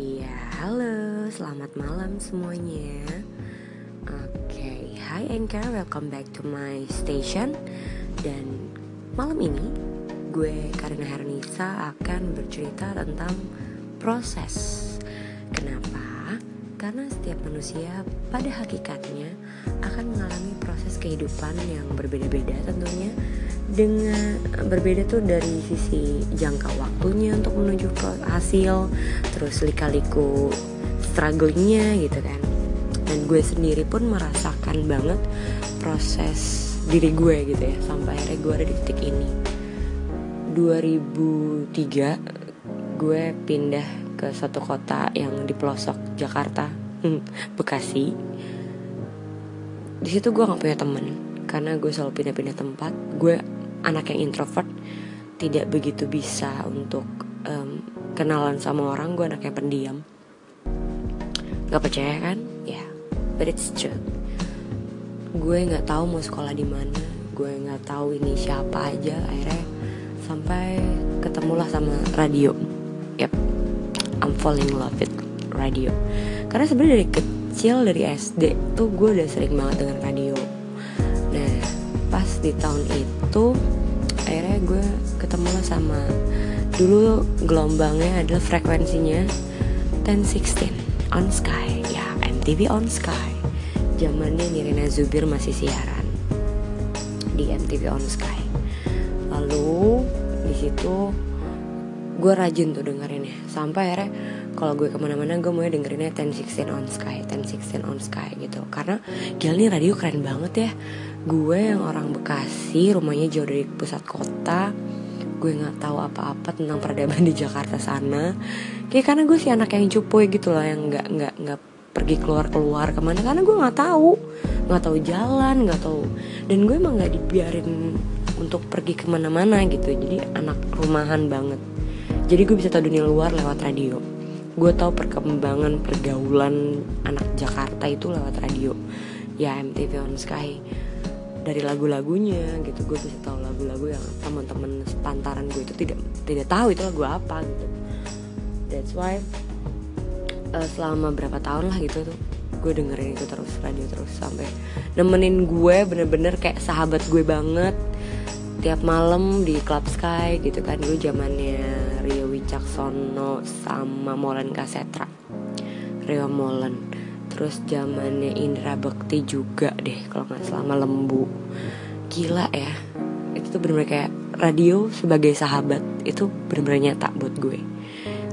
Iya, halo, selamat malam semuanya. Oke, okay. hi Anchor, welcome back to my station. Dan malam ini gue Karina Hernisa akan bercerita tentang proses. Kenapa? Karena setiap manusia pada hakikatnya akan mengalami proses kehidupan yang berbeda-beda tentunya dengan berbeda tuh dari sisi jangka waktunya untuk menuju ke hasil terus lika-liku strugglingnya gitu kan. Dan gue sendiri pun merasakan banget proses diri gue gitu ya sampai akhirnya gue ada di titik ini. 2003 gue pindah ke satu kota yang di pelosok Jakarta Bekasi. Di situ gue nggak punya temen karena gue selalu pindah-pindah tempat. Gue anak yang introvert tidak begitu bisa untuk um, kenalan sama orang gue anak yang pendiam. Gak percaya kan? Ya yeah, but it's true. Gue nggak tahu mau sekolah di mana gue nggak tahu ini siapa aja akhirnya sampai ketemulah sama radio. Yep I'm falling in love with radio. Karena sebenarnya dari kecil dari SD tuh gue udah sering banget dengan radio. Nah pas di tahun itu akhirnya gue ketemu sama dulu gelombangnya adalah frekuensinya 1016 on sky ya MTV on sky. Zamannya Nirina Zubir masih siaran di MTV on sky. Lalu di situ gue rajin tuh dengerinnya. Sampai akhirnya kalau gue ke mana-mana gue mau dengerinnya 1016 on sky 1016 on sky gitu. Karena gila nih radio keren banget ya. Gue yang orang Bekasi rumahnya jauh dari pusat kota. Gue nggak tahu apa-apa tentang peradaban di Jakarta sana. Kayak karena gue sih anak yang cupu gitu loh yang nggak nggak nggak pergi keluar keluar ke mana. Karena gue nggak tahu. Nggak tahu jalan nggak tahu. Dan gue emang nggak dibiarin untuk pergi ke mana-mana gitu. Jadi anak rumahan banget. Jadi gue bisa tahu dunia luar lewat radio gue tahu perkembangan pergaulan anak Jakarta itu lewat radio. Ya MTV on Sky. Dari lagu-lagunya gitu gue bisa tahu lagu-lagu yang teman-teman sepantaran gue itu tidak tidak tahu itu lagu apa gitu. That's why uh, selama berapa tahun lah gitu tuh gue dengerin itu terus radio terus sampai nemenin gue bener-bener kayak sahabat gue banget. Tiap malam di Club Sky gitu kan dulu zamannya Wicaksono sama Molen Kasetra Rio Molen. Terus zamannya Indra Bekti juga deh kalau nggak selama lembu. Gila ya. Itu tuh bener-bener kayak radio sebagai sahabat. Itu bener-bener nyata buat gue.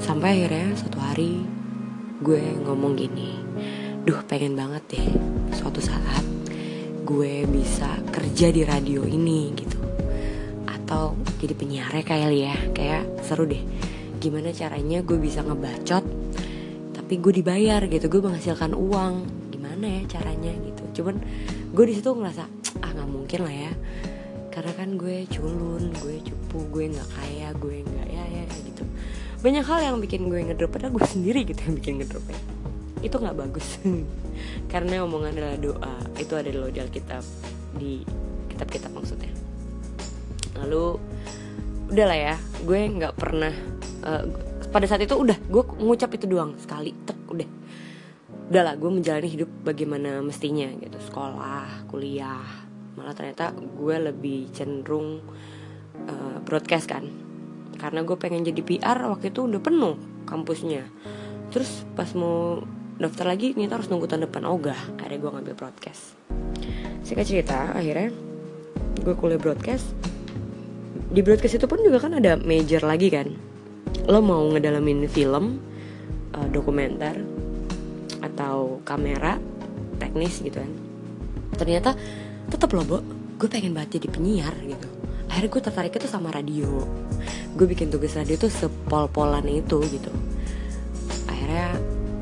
Sampai akhirnya satu hari gue ngomong gini duh pengen banget deh suatu saat gue bisa kerja di radio ini gitu. Atau jadi penyiar kali ya. Kayak seru deh gimana caranya gue bisa ngebacot tapi gue dibayar gitu gue menghasilkan uang. Gimana ya caranya gitu. Cuman gue di situ ngerasa ah nggak mungkin lah ya. Karena kan gue culun gue cupu gue nggak kaya gue nggak ya ya gitu. Banyak hal yang bikin gue ngedrop padahal gue sendiri gitu yang bikin ngedrop ya. Itu nggak bagus. Karena omongan adalah doa itu ada di di Alkitab di kitab-kitab maksudnya. Lalu udah lah ya gue nggak pernah uh, pada saat itu udah gue ngucap itu doang sekali tek udah. Udah lah gue menjalani hidup bagaimana mestinya gitu. Sekolah kuliah malah ternyata gue lebih cenderung uh, broadcast kan. Karena gue pengen jadi PR waktu itu udah penuh kampusnya. Terus pas mau daftar lagi ternyata harus nunggu tahun depan. Ogah oh, akhirnya gue ngambil broadcast. Singkat cerita akhirnya gue kuliah broadcast. Di broadcast itu pun juga kan ada major lagi kan lo mau ngedalamin film uh, dokumenter atau kamera teknis gitu kan. Ternyata tetap lo bo. Gue pengen banget jadi penyiar gitu. Akhirnya gue tertarik itu sama radio. Gue bikin tugas radio tuh sepol-polan itu gitu. Akhirnya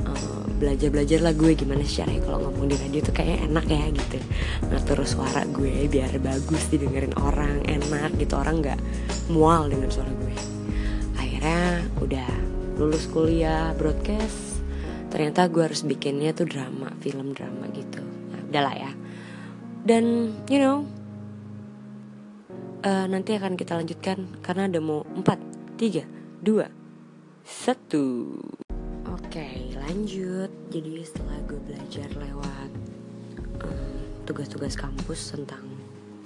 uh, belajar-belajar lah gue gimana caranya kalau ngomong di radio tuh kayak enak ya gitu. Ngatur suara gue biar bagus didengerin orang enak gitu. Orang nggak mual dengan suara gue udah lulus kuliah broadcast. Ternyata gue harus bikinnya tuh drama film drama gitu. Nah, udahlah ya. Dan you know uh, nanti akan kita lanjutkan karena ada mau 4, 3, 2, 1 Oke lanjut. Jadi setelah gue belajar lewat tugas-tugas kampus tentang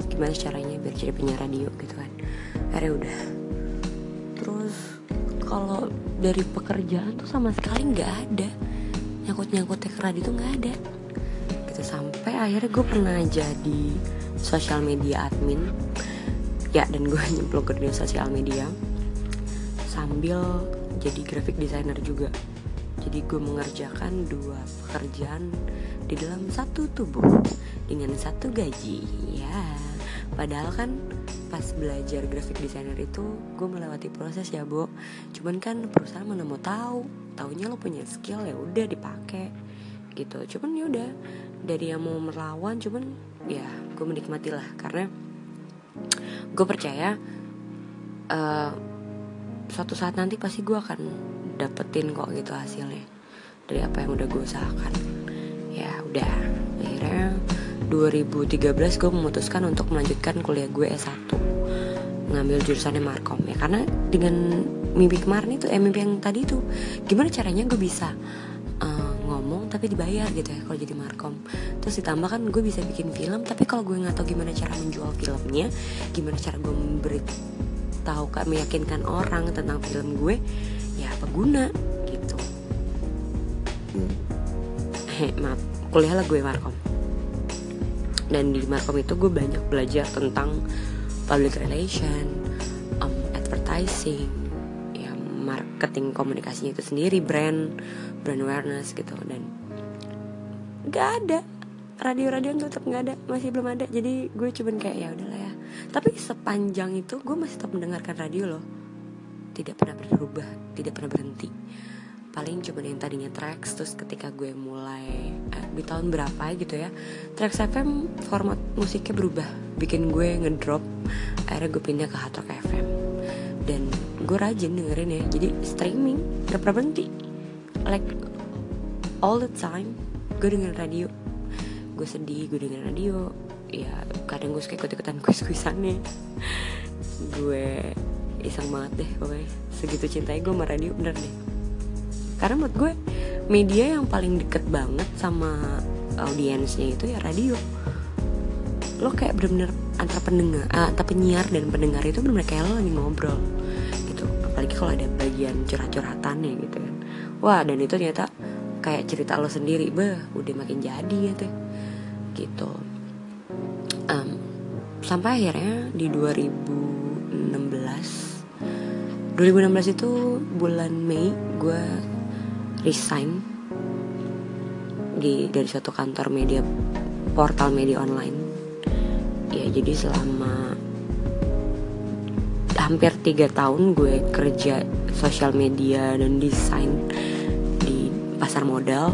Gimana caranya biar jadi penyiar radio gitu kan. Akhirnya udah kalau dari pekerjaan tuh sama sekali nggak ada. Nyangkut-nyangkut ke radio tuh nggak ada. Gitu sampai akhirnya gue pernah jadi social media admin. Ya dan gue nyemplung ke dunia sosial media Sambil jadi graphic designer juga. Jadi gue mengerjakan dua pekerjaan di dalam satu tubuh dengan satu gaji. Ya, padahal kan pas belajar graphic designer itu gue melewati proses ya, Bo. Cuman kan perusahaan mana mau tahu, taunya lo punya skill ya udah dipakai gitu. Cuman ya udah dari yang mau melawan, cuman ya gue menikmati lah karena gue percaya uh, suatu saat nanti pasti gue akan dapetin kok gitu hasilnya dari apa yang udah gue usahakan ya udah akhirnya 2013 gue memutuskan untuk melanjutkan kuliah gue S1 ngambil jurusannya Markom ya. Karena dengan mimpi kemarin itu eh mimpi yang tadi itu gimana caranya gue bisa uh, ngomong tapi dibayar gitu ya kalau jadi Markom. Terus ditambah kan gue bisa bikin film tapi kalau gue nggak tahu gimana cara menjual filmnya gimana cara gue memberi tahu kak meyakinkan orang tentang film gue ya apa guna gitu. Hmm. he maaf kuliah lah gue markom dan di markom itu gue banyak belajar tentang public relation um, advertising ya marketing komunikasinya itu sendiri brand brand awareness gitu. Dan gak ada radio-radio tetap nggak ada masih belum ada. Jadi gue cuman kayak ya udahlah ya. Tapi sepanjang itu gue masih tetap mendengarkan radio loh. Tidak pernah berubah tidak pernah berhenti. Paling cuma yang tadinya tracks terus ketika gue mulai eh, di tahun berapa gitu ya. Tracks FM format musiknya berubah bikin gue ngedrop akhirnya gue pindah ke Hard Rock FM dan gue rajin dengerin ya jadi streaming gak pernah berhenti. Like all the time gue dengerin radio. Gue sedih gue dengerin radio. Ya kadang gue suka ikut ikutan kuis kuisannya gue iseng banget deh pokoknya. Segitu cintanya gue sama radio bener deh. Karena menurut gue media yang paling deket banget sama audiensnya itu ya radio. Lo kayak bener-bener antara pendengar uh, antara penyiar dan pendengar itu bener-bener kayak lo lagi ngobrol gitu. Apalagi kalau ada bagian curhat-curhatannya gitu kan. Wah dan itu ternyata kayak cerita lo sendiri beh udah makin jadi ya gitu. Um, sampai akhirnya di 2016 2016 itu bulan Mei gue resign di dari suatu kantor media portal media online. Ya jadi selama hampir tiga tahun gue kerja sosial media dan desain di pasar modal.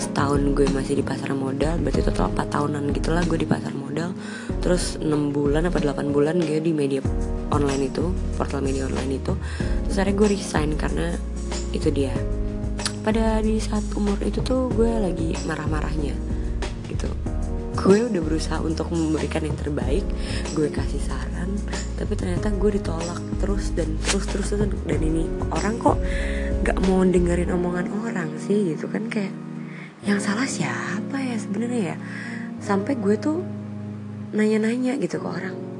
Setahun gue masih di pasar modal berarti total 4 tahunan gitulah gue di pasar modal. Terus 6 bulan apa 8 bulan gue di media online itu portal media online itu. Terus akhirnya gue resign karena itu dia pada di saat umur itu tuh gue lagi marah-marahnya gitu. Gue udah berusaha untuk memberikan yang terbaik gue kasih saran tapi ternyata gue ditolak terus dan terus terus terus dan ini orang kok gak mau dengerin omongan orang sih gitu kan kayak yang salah siapa ya sebenarnya ya? Sampai gue tuh nanya-nanya gitu ke orang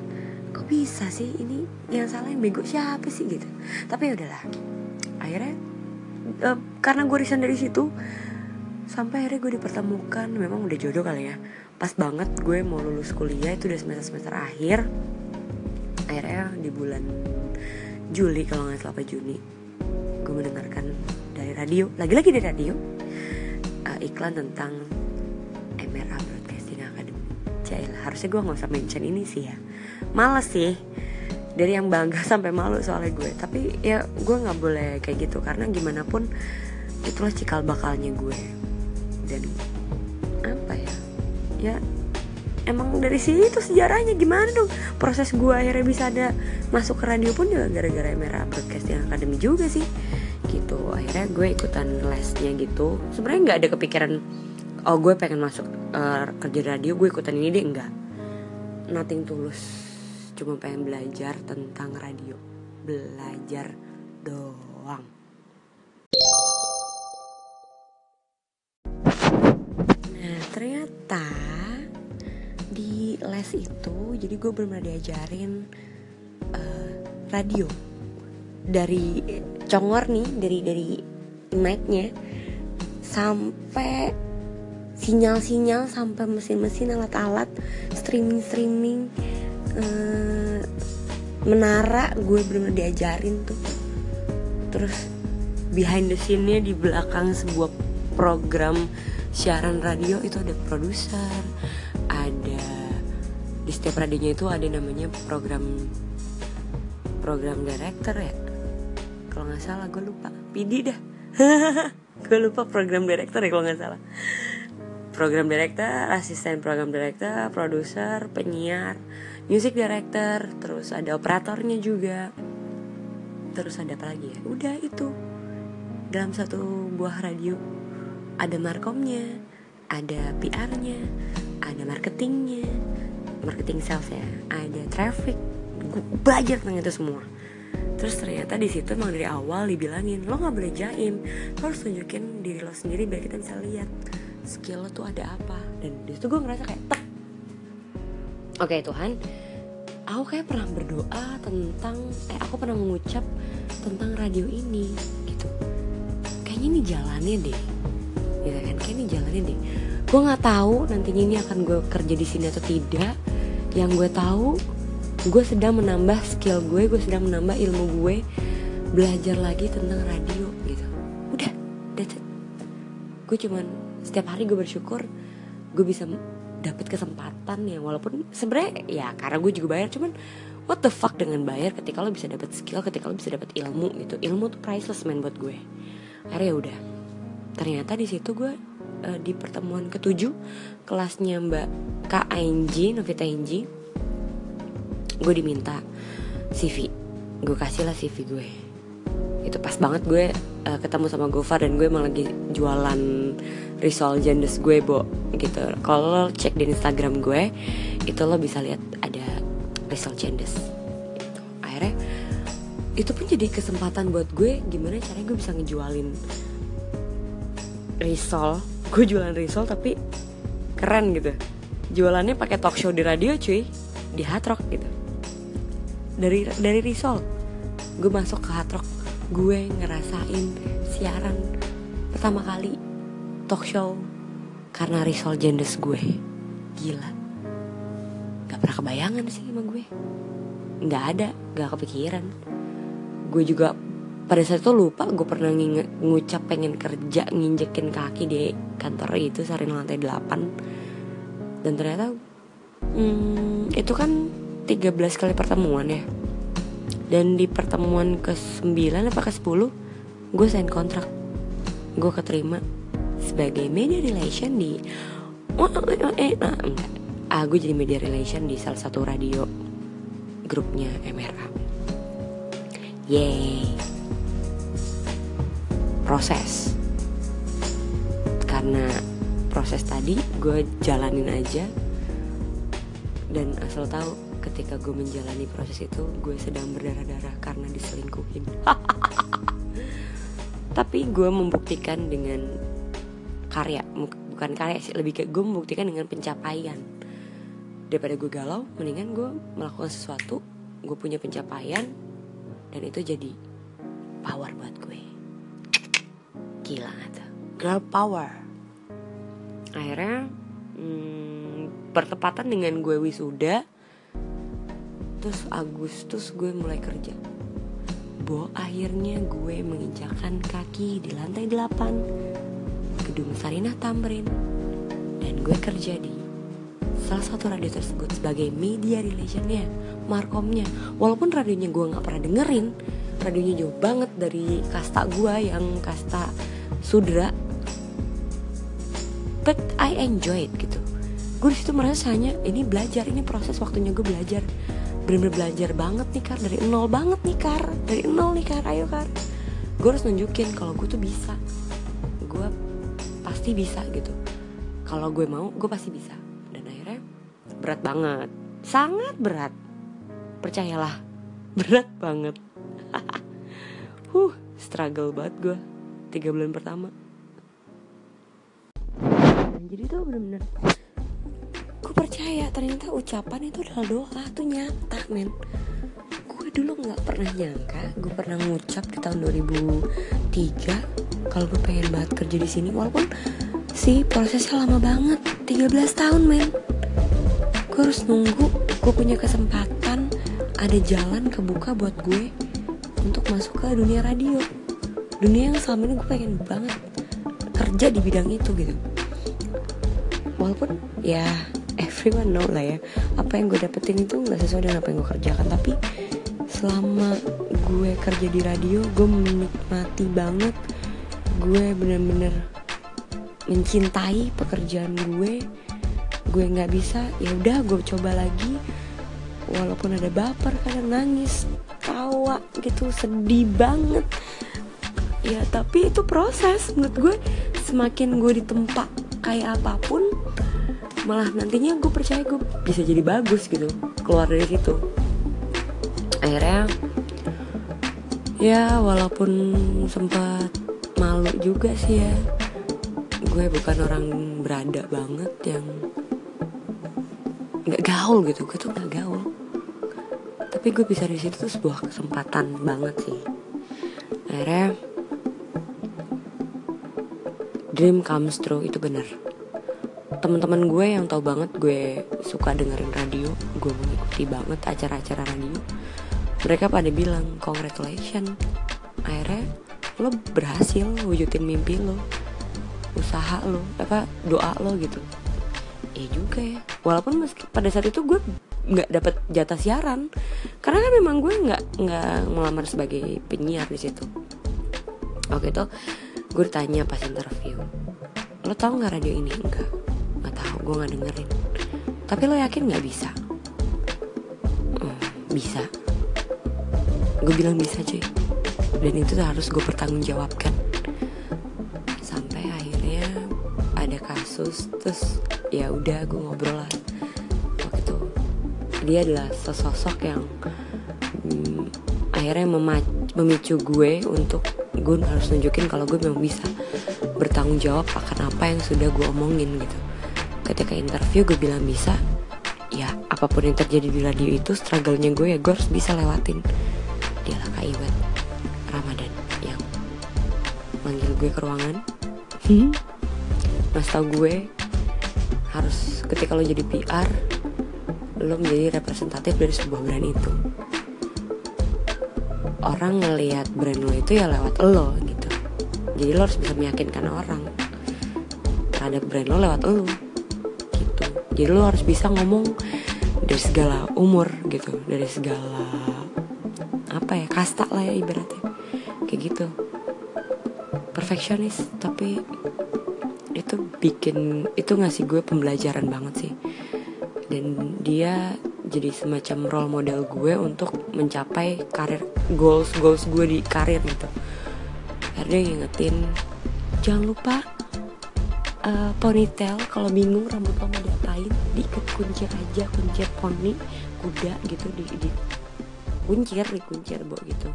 bisa sih ini? Yang salah yang bego siapa sih? Gitu. Tapi ya udahlah akhirnya uh, karena gue resign dari situ sampai akhirnya gue dipertemukan. Memang udah jodoh kali ya. Pas banget gue mau lulus kuliah itu udah semester semester akhir. Akhirnya di bulan Juli kalau nggak salah Juni gue mendengarkan dari radio lagi-lagi dari radio uh, iklan tentang MRA Broadcasting Academy. Jail harusnya gue nggak usah mention ini sih ya. Males sih dari yang bangga sampai malu soalnya gue. Tapi ya gue nggak boleh kayak gitu. Karena gimana pun itulah cikal bakalnya gue. Dan apa ya? Ya emang dari sini tuh sejarahnya gimana dong? Proses gue akhirnya bisa ada masuk ke radio pun juga gara-gara merah yang akademi juga sih. Gitu. Akhirnya gue ikutan lesnya gitu. Sebenarnya nggak ada kepikiran oh gue pengen masuk uh, kerja radio gue ikutan ini deh. Enggak nothing tulus cuma pengen belajar tentang radio. Belajar doang. Nah ternyata di les itu jadi gue belum pernah diajarin uh, radio. Dari congor nih dari dari mic-nya sampai sinyal-sinyal sampai mesin-mesin alat-alat streaming-streaming uh, menara gue benar diajarin tuh. Terus behind the scene-nya di belakang sebuah program siaran radio itu ada produser ada di setiap radionya itu ada namanya program program director ya. Kalau nggak salah gue lupa. PD dah. Gue lupa program director ya kalau nggak salah. Program director asisten program director produser penyiar music director terus ada operatornya juga. Terus ada apa lagi ya? Udah itu. Dalam satu buah radio ada markomnya ada PR-nya ada marketingnya marketing sales ya ada traffic. Gue belajar tentang itu semua. Terus ternyata di situ emang dari awal dibilangin lo nggak boleh jaim. Lo harus tunjukin diri lo sendiri biar kita bisa lihat skill lo tuh ada apa. Dan di situ gue ngerasa kayak tek oke Tuhan. Aku kayak pernah berdoa tentang eh aku pernah mengucap tentang radio ini gitu. Kayaknya ini jalannya deh. Gitu kan? Kayak ini jalannya deh. Gue nggak tahu nantinya ini akan gue kerja di sini atau tidak. Yang gue tahu gue sedang menambah skill gue gue sedang menambah ilmu gue belajar lagi tentang radio gitu. Udah that's it. Gue cuman setiap hari gue bersyukur gue bisa dapat kesempatan ya walaupun sebenarnya ya karena gue juga bayar cuman what the fuck dengan bayar ketika lo bisa dapat skill ketika lo bisa dapat ilmu gitu. Ilmu tuh priceless man buat gue. Akhirnya ya udah. Ternyata di situ gue uh, di pertemuan ketujuh kelasnya mbak Kak Anji Novita Anji gue diminta CV gue kasih lah CV gue. Itu pas banget gue uh, ketemu sama Gofar dan gue emang lagi jualan risol jandes gue bo gitu. Kalau cek di Instagram gue itu lo bisa lihat ada risol jandes gitu. akhirnya itu pun jadi kesempatan buat gue gimana caranya gue bisa ngejualin risol. Gue jualan risol tapi keren gitu. Jualannya pakai talk show di radio cuy. Di hard rock gitu. Dari dari risol gue masuk ke hard rock. Gue ngerasain siaran pertama kali talk show karena risol jendes gue. Gila. Gak pernah kebayangan sih sama gue. Nggak ada gak kepikiran. Gue juga pada saat itu lupa gue pernah ngucap pengen kerja nginjekin kaki di kantor itu sarin lantai 8 dan ternyata hmm, itu kan 13 kali pertemuan ya. Dan di pertemuan ke 9 apa ke 10 gue sign kontrak. Gue keterima sebagai media relation di eh nah enggak. Ah gue jadi media relation di salah satu radio grupnya MRA Yeay. Proses. Karena proses tadi gue jalanin aja. Dan asal tahu ketika gue menjalani proses itu gue sedang berdarah-darah karena diselingkuhin. Tapi gue membuktikan dengan karya bukan karya sih lebih kayak gue membuktikan dengan pencapaian. Daripada gue galau mendingan gue melakukan sesuatu gue punya pencapaian dan itu jadi power buat gue. Gila gak tuh? Girl power. Akhirnya hmm, bertepatan dengan gue wisuda terus Agustus gue mulai kerja. Bo akhirnya gue menginjakan kaki di lantai 8 gedung Sarinah Tamrin. Dan gue kerja di salah satu radio tersebut sebagai media relationnya markomnya. Walaupun radionya gue nggak pernah dengerin radionya jauh banget dari kasta gue yang kasta sudra. But I enjoy it gitu. Gue di situ merasa hanya ini belajar ini proses waktunya gue belajar. Bener-bener belajar banget nih kar. Dari nol banget nih kar. Dari nol nih kar. Ayo kar. Gue harus nunjukin kalau gue tuh bisa pasti bisa gitu. Kalau gue mau gue pasti bisa. Dan akhirnya berat banget. Sangat berat. Percayalah berat banget. Huh struggle banget gue. Tiga bulan pertama. Jadi tuh bener-bener gue percaya ternyata ucapan itu adalah doa tuh nyata men gue dulu nggak pernah nyangka gue pernah ngucap di tahun 2003 kalau gue pengen banget kerja di sini walaupun sih prosesnya lama banget 13 tahun men. Gue harus nunggu gue punya kesempatan ada jalan kebuka buat gue untuk masuk ke dunia radio. Dunia yang selama ini gue pengen banget kerja di bidang itu gitu. Walaupun ya everyone know lah ya apa yang gue dapetin itu nggak sesuai dengan apa yang gue kerjakan tapi selama gue kerja di radio gue menikmati banget. Gue bener-bener mencintai pekerjaan gue. Gue nggak bisa ya udah gue coba lagi. Walaupun ada baper kadang nangis tawa gitu sedih banget. Ya tapi itu proses. Menurut gue semakin gue ditempa kayak apa pun malah nantinya gue percaya gue bisa jadi bagus gitu keluar dari situ akhirnya ya walaupun sempat malu juga sih ya. Gue bukan orang berada banget yang nggak gaul gitu. Gue tuh nggak gaul. Tapi gue bisa di situ tuh sebuah kesempatan banget sih. Akhirnya dream comes true itu bener teman-teman gue yang tahu banget gue suka dengerin radio gue mengikuti banget acara-acara radio mereka pada bilang congratulations. Akhirnya lo berhasil wujudin mimpi lo usaha lo apa doa lo gitu. Ya juga ya. Walaupun meski pada saat itu gue nggak dapat jatah siaran karena kan memang gue nggak nggak melamar sebagai penyiar di situ. Oke itu gue tanya pas interview lo tau nggak radio ini? Enggak nggak tahu gue nggak dengerin. Tapi lo yakin nggak bisa? Hmm, bisa gue bilang bisa cuy. Dan itu harus gue pertanggungjawabkan. Sampai akhirnya ada kasus terus ya udah gue ngobrol lah. Dia adalah sesosok yang hmm, akhirnya memicu gue untuk gue harus nunjukin kalau gue memang bisa bertanggung jawab akan apa yang sudah gue omongin gitu. Ketika interview gue bilang bisa ya apa pun yang terjadi di radio itu struggle-nya gue ya gue harus bisa lewatin Kak Iwet Ramadan yang manggil gue ke ruangan. Hmm? mas tau gue harus ketika lo jadi PR lo menjadi representatif dari sebuah brand itu. Orang ngelihat brand lo itu ya lewat lo gitu. Jadi lo harus bisa meyakinkan orang terhadap brand lo lewat lo gitu. Jadi lo harus bisa ngomong dari segala umur gitu. Dari segala apa ya kasta lah ya ibaratnya. Kayak gitu. Perfeksionis tapi itu bikin itu ngasih gue pembelajaran banget sih. Dan dia jadi semacam role model gue untuk mencapai karir goals goals gue di karir gitu. Dia ngingetin jangan lupa uh, ponytail kalau bingung rambut lo mau diapain diikat kuncir aja kuncir poni kuda gitu di, di kuncir di kuncir bo gitu.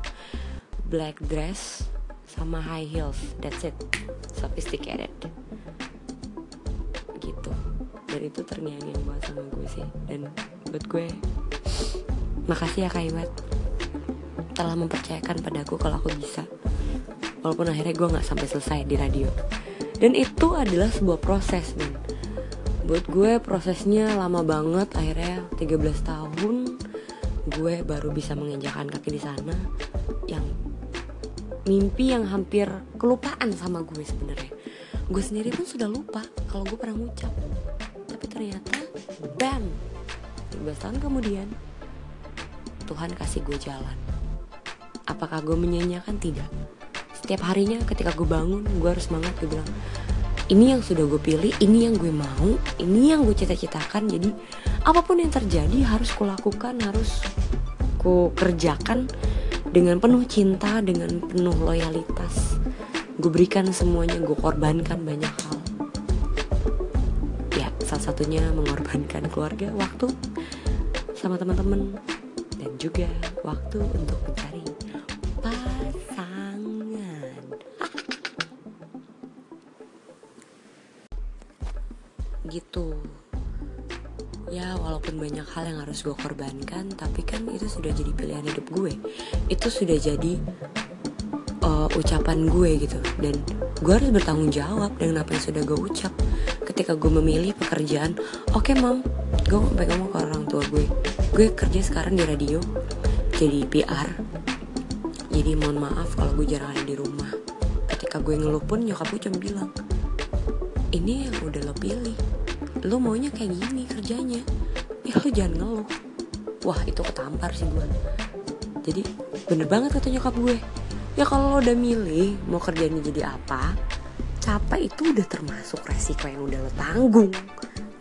Black dress sama high heels that's it. Sophisticated. Dan itu terngiang-ngiang banget sama gue sih. Dan buat gue makasih ya Kak Iwat telah mempercayakan padaku kalau aku bisa. Walaupun akhirnya gue nggak sampai selesai di radio. Dan itu adalah sebuah proses men. Buat gue prosesnya lama banget. Akhirnya 13 tahun gue baru bisa menginjakan kaki di sana yang mimpi yang hampir kelupaan sama gue sebenarnya. Gue sendiri pun sudah lupa kalau gue pernah ngucap. Ternyata bam! 13 tahun kemudian Tuhan kasih gue jalan. Apakah gue menyanyikan tidak. Setiap harinya ketika gue bangun gue harus semangat gue bilang ini yang sudah gue pilih ini yang gue mau ini yang gue cita-citakan. Jadi apa pun yang terjadi harus kulakukan harus ku kerjakan dengan penuh cinta dengan penuh loyalitas. Gue berikan semuanya gue korbankan banyak hal. Salah satunya mengorbankan keluarga, waktu sama teman-teman dan juga waktu untuk mencari gitu. Ya walaupun banyak hal yang harus gue korbankan tapi kan itu sudah jadi pilihan hidup gue. Itu sudah jadi uh, ucapan gue gitu. Dan gue harus bertanggung jawab dengan apa yang sudah gue ucap. Ketika gue memilih pekerjaan oke okay, mam gue sampai ngomong ke orang tua gue. Gue kerja sekarang di radio jadi PR jadi mohon maaf kalau gue jarang ada di rumah. Ketika gue ngeluh pun nyokap gue cuma bilang ini yang udah lo pilih lo maunya kayak gini kerjanya. Ya lo jangan ngeluh. Wah itu ketampar sih gue jadi bener banget kata nyokap gue. Ya kalau lo udah milih mau kerjanya jadi apa capek itu udah termasuk resiko yang udah lo tanggung.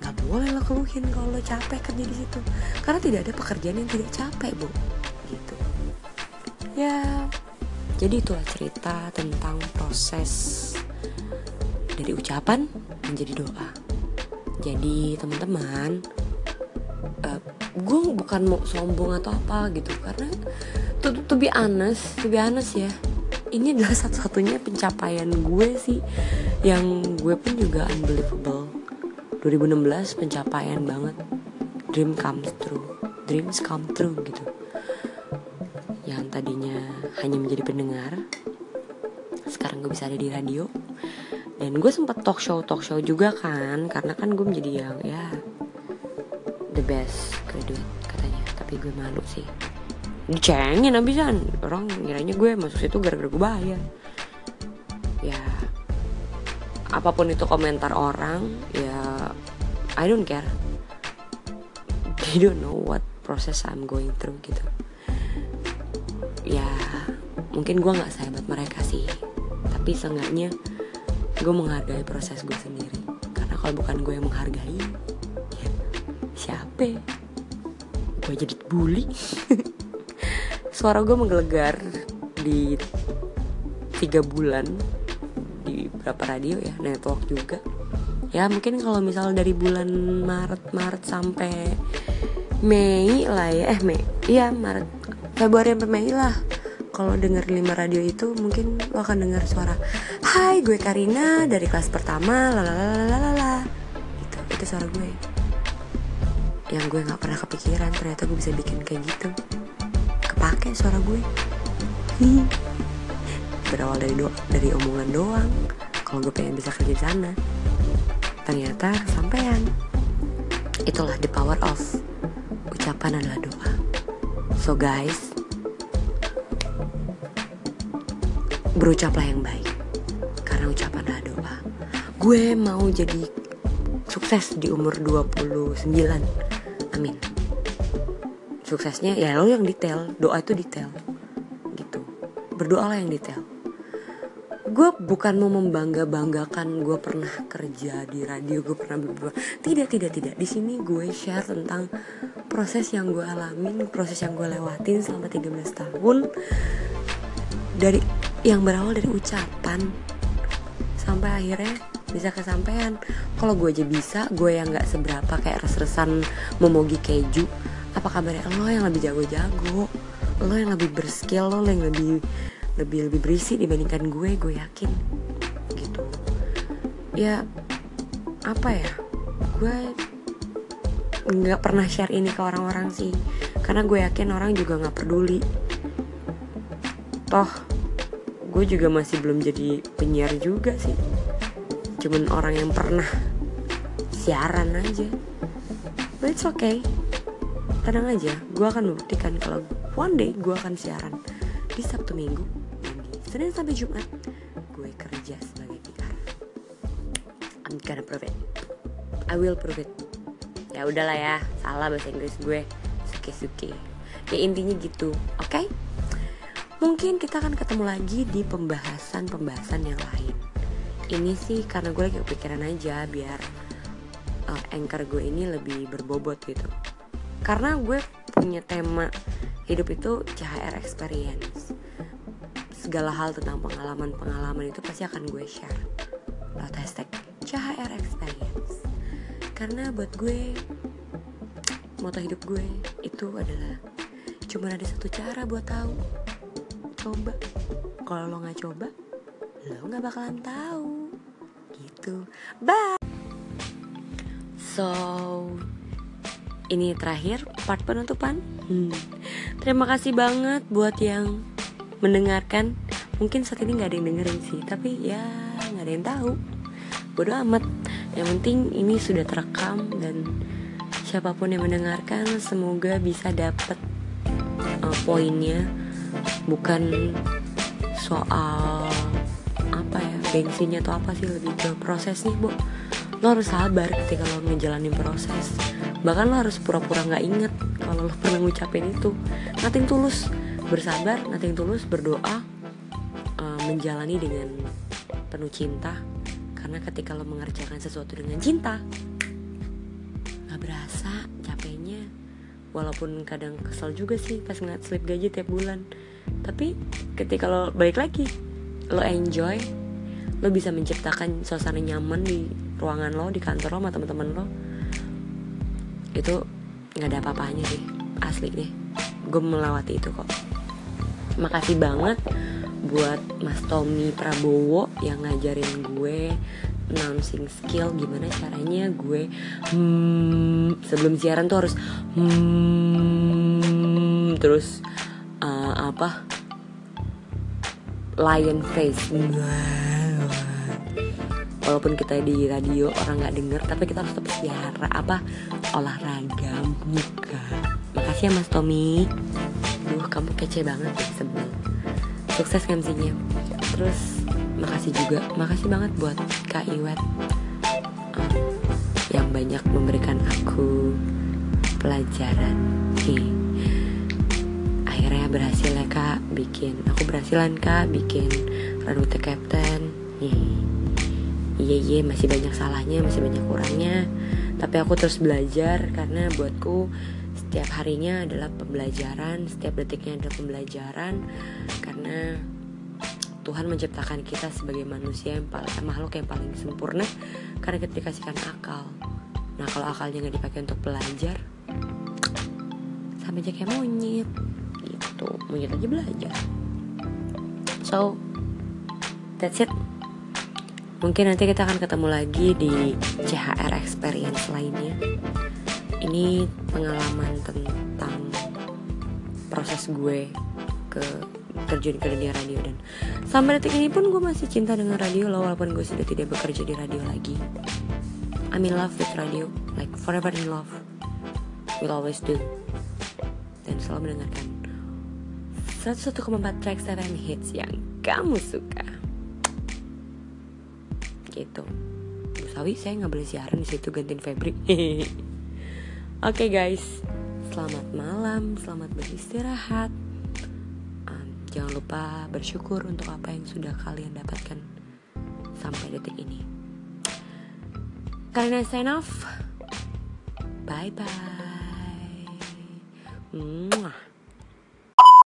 Nggak boleh lo keluhin kalau lo capek kerja di situ. Karena tidak ada pekerjaan yang tidak capek bu. Gitu. Ya jadi itulah cerita tentang proses dari ucapan menjadi doa jadi teman-teman uh, gue bukan mau sombong atau apa gitu. Karena tuh to be honest to be honest ya ini adalah satu-satunya pencapaian gue sih yang gue pun juga unbelievable. 2016 pencapaian banget. Dream comes true. Dreams come true gitu. Yang tadinya hanya menjadi pendengar sekarang gue bisa ada di radio dan gue sempet talk show talk show juga kan karena kan gue menjadi yang ya the best graduate katanya. Tapi gue malu sih. Dicengin abisan. Orang ngiranya gue masuk situ gara-gara gue bayar ya apa pun itu komentar orang ya I don't care. They don't know what process I'm going through gitu. Ya mungkin gue nggak sehebat mereka sih. Tapi seenggaknya gue menghargai proses gue sendiri. Karena kalau bukan gue yang menghargai ya siapa? Gue jadi bully. Suara gue menggelegar di tiga bulan di berapa radio ya? Network juga. Ya mungkin kalau misal dari bulan Maret Maret sampai Mei lah ya. Eh Mei. Iya Maret. Februari sampai Mei lah kalau denger lima radio itu mungkin lo akan dengar suara Hai gue Karina dari kelas pertama lalalalalala gitu itu suara gue. Yang gue nggak pernah kepikiran ternyata gue bisa bikin kayak gitu. Kepake suara gue. Berawal dari do dari omongan doang kalau gue pengen bisa kerja di sana. Ternyata kesampaian. Itulah the power of ucapan adalah doa. So guys berucaplah yang baik. Karena ucapanlah doa gue mau jadi sukses di umur 29 amin. Suksesnya ya lo yang detail doa itu detail gitu. Berdoalah yang detail. Gue bukan mau membangga banggakan gue pernah kerja di radio gue pernah berbuat. Tidak tidak tidak. Di sini gue share tentang proses yang gue alamin proses yang gue lewatin selama 13 tahun. Dari yang berawal dari ucapan. Sampai akhirnya bisa kesampaian. Kalau gue aja bisa gue yang nggak seberapa kayak res-resan memogi keju apa kabarnya? Lo yang lebih jago-jago lo yang lebih berskill lo yang lebih lebih lebih berisi dibandingkan gue gue yakin. Gitu. Ya apa ya? Gue nggak pernah share ini ke orang-orang sih. Karena gue yakin orang juga nggak peduli. Toh gue juga masih belum jadi penyiar juga sih. Cuman orang yang pernah siaran aja. But it's okay. Tenang aja gue akan membuktikan kalau one day gue akan siaran di Sabtu Minggu dan Senin sampai Jumat. Gue kerja sebagai PR I'm gonna prove it. I will prove it. Ya udahlah ya salah bahasa Inggris gue. Suki-suki. Ya intinya gitu oke okay? Mungkin kita akan ketemu lagi di pembahasan-pembahasan yang lain. Ini sih karena gue lagi kepikiran aja biar uh, anchor gue ini lebih berbobot gitu. Karena gue punya tema hidup itu CHR experience. Segala hal tentang pengalaman-pengalaman itu pasti akan gue share. Lewat hashtag CHR experience. Karena buat gue moto hidup gue itu adalah cuma ada satu cara buat tahu coba kalau lo nggak coba lo nggak bakalan tahu gitu bye So ini terakhir part penutupan. Hmm. Terima kasih banget buat yang mendengarkan. Mungkin saat ini nggak ada yang dengerin sih, tapi ya nggak ada yang tahu. Bodoh amat. Yang penting ini sudah terekam dan siapa pun yang mendengarkan semoga bisa dapat uh, poinnya, bukan soal apa ya gengsinya atau apa sih lebih ke prosesnya, bu. Lo harus sabar ketika lo ngejalanin proses. Bahkan lo harus pura-pura nggak inget kalau lo pernah ngucapin itu. Nating tulus. Bersabar nating tulus berdoa uh, menjalani dengan penuh cinta. Karena ketika lo mengerjakan sesuatu dengan cinta nggak berasa capeknya. Walaupun kadang kesel juga sih pas ngeliat slip gaji tiap bulan tapi ketika lo balik lagi lo enjoy lo bisa menciptakan suasana nyaman di ruangan lo di kantor lo sama teman-teman lo. Itu nggak ada apa-apanya sih asli deh. Gue melewati itu kok. Makasih banget buat Mas Tommy Prabowo yang ngajarin gue announcing skill gimana caranya gue hmm, sebelum siaran tuh harus hmm, terus apa? Lion face. Walaupun kita di radio orang nggak denger tapi kita harus tetap siara apa? Olahraga muka. Makasih ya mas Tommy. Duh kamu kece banget ya sebel. Sukses MC-nya terus makasih juga. Makasih banget buat Kak Iwet. Um, yang banyak memberikan aku pelajaran. Nih akhirnya berhasil ya kak. Bikin aku berhasilan kak. Bikin the Captain iya iya masih banyak salahnya masih banyak kurangnya. Tapi aku terus belajar karena buatku setiap harinya adalah pembelajaran setiap detiknya adalah pembelajaran. Karena Tuhan menciptakan kita sebagai manusia yang paling makhluk yang paling sempurna karena kita dikasihkan akal. Nah kalau akalnya nggak dipakai untuk belajar sama aja kayak monyet gitu monyet aja belajar so that's it Mungkin nanti kita akan ketemu lagi di CHR Experience lainnya. Ini pengalaman tentang proses gue ke terjun ke dunia radio dan sampai detik ini pun gue masih cinta dengan radio loh walaupun gue sudah tidak bekerja di radio lagi. I'm in love with radio, like forever in love. Will always do. Dan selalu mendengarkan 101,4 track 7 hits yang kamu suka. Gitu. Bu Sawi saya nggak boleh siaran di situ gantiin Febri. Oke okay, guys. Selamat malam Selamat beristirahat. Um, Jangan lupa bersyukur Untuk apa yang sudah kalian dapatkan Sampai detik ini. Karena sign off Bye bye Mwah.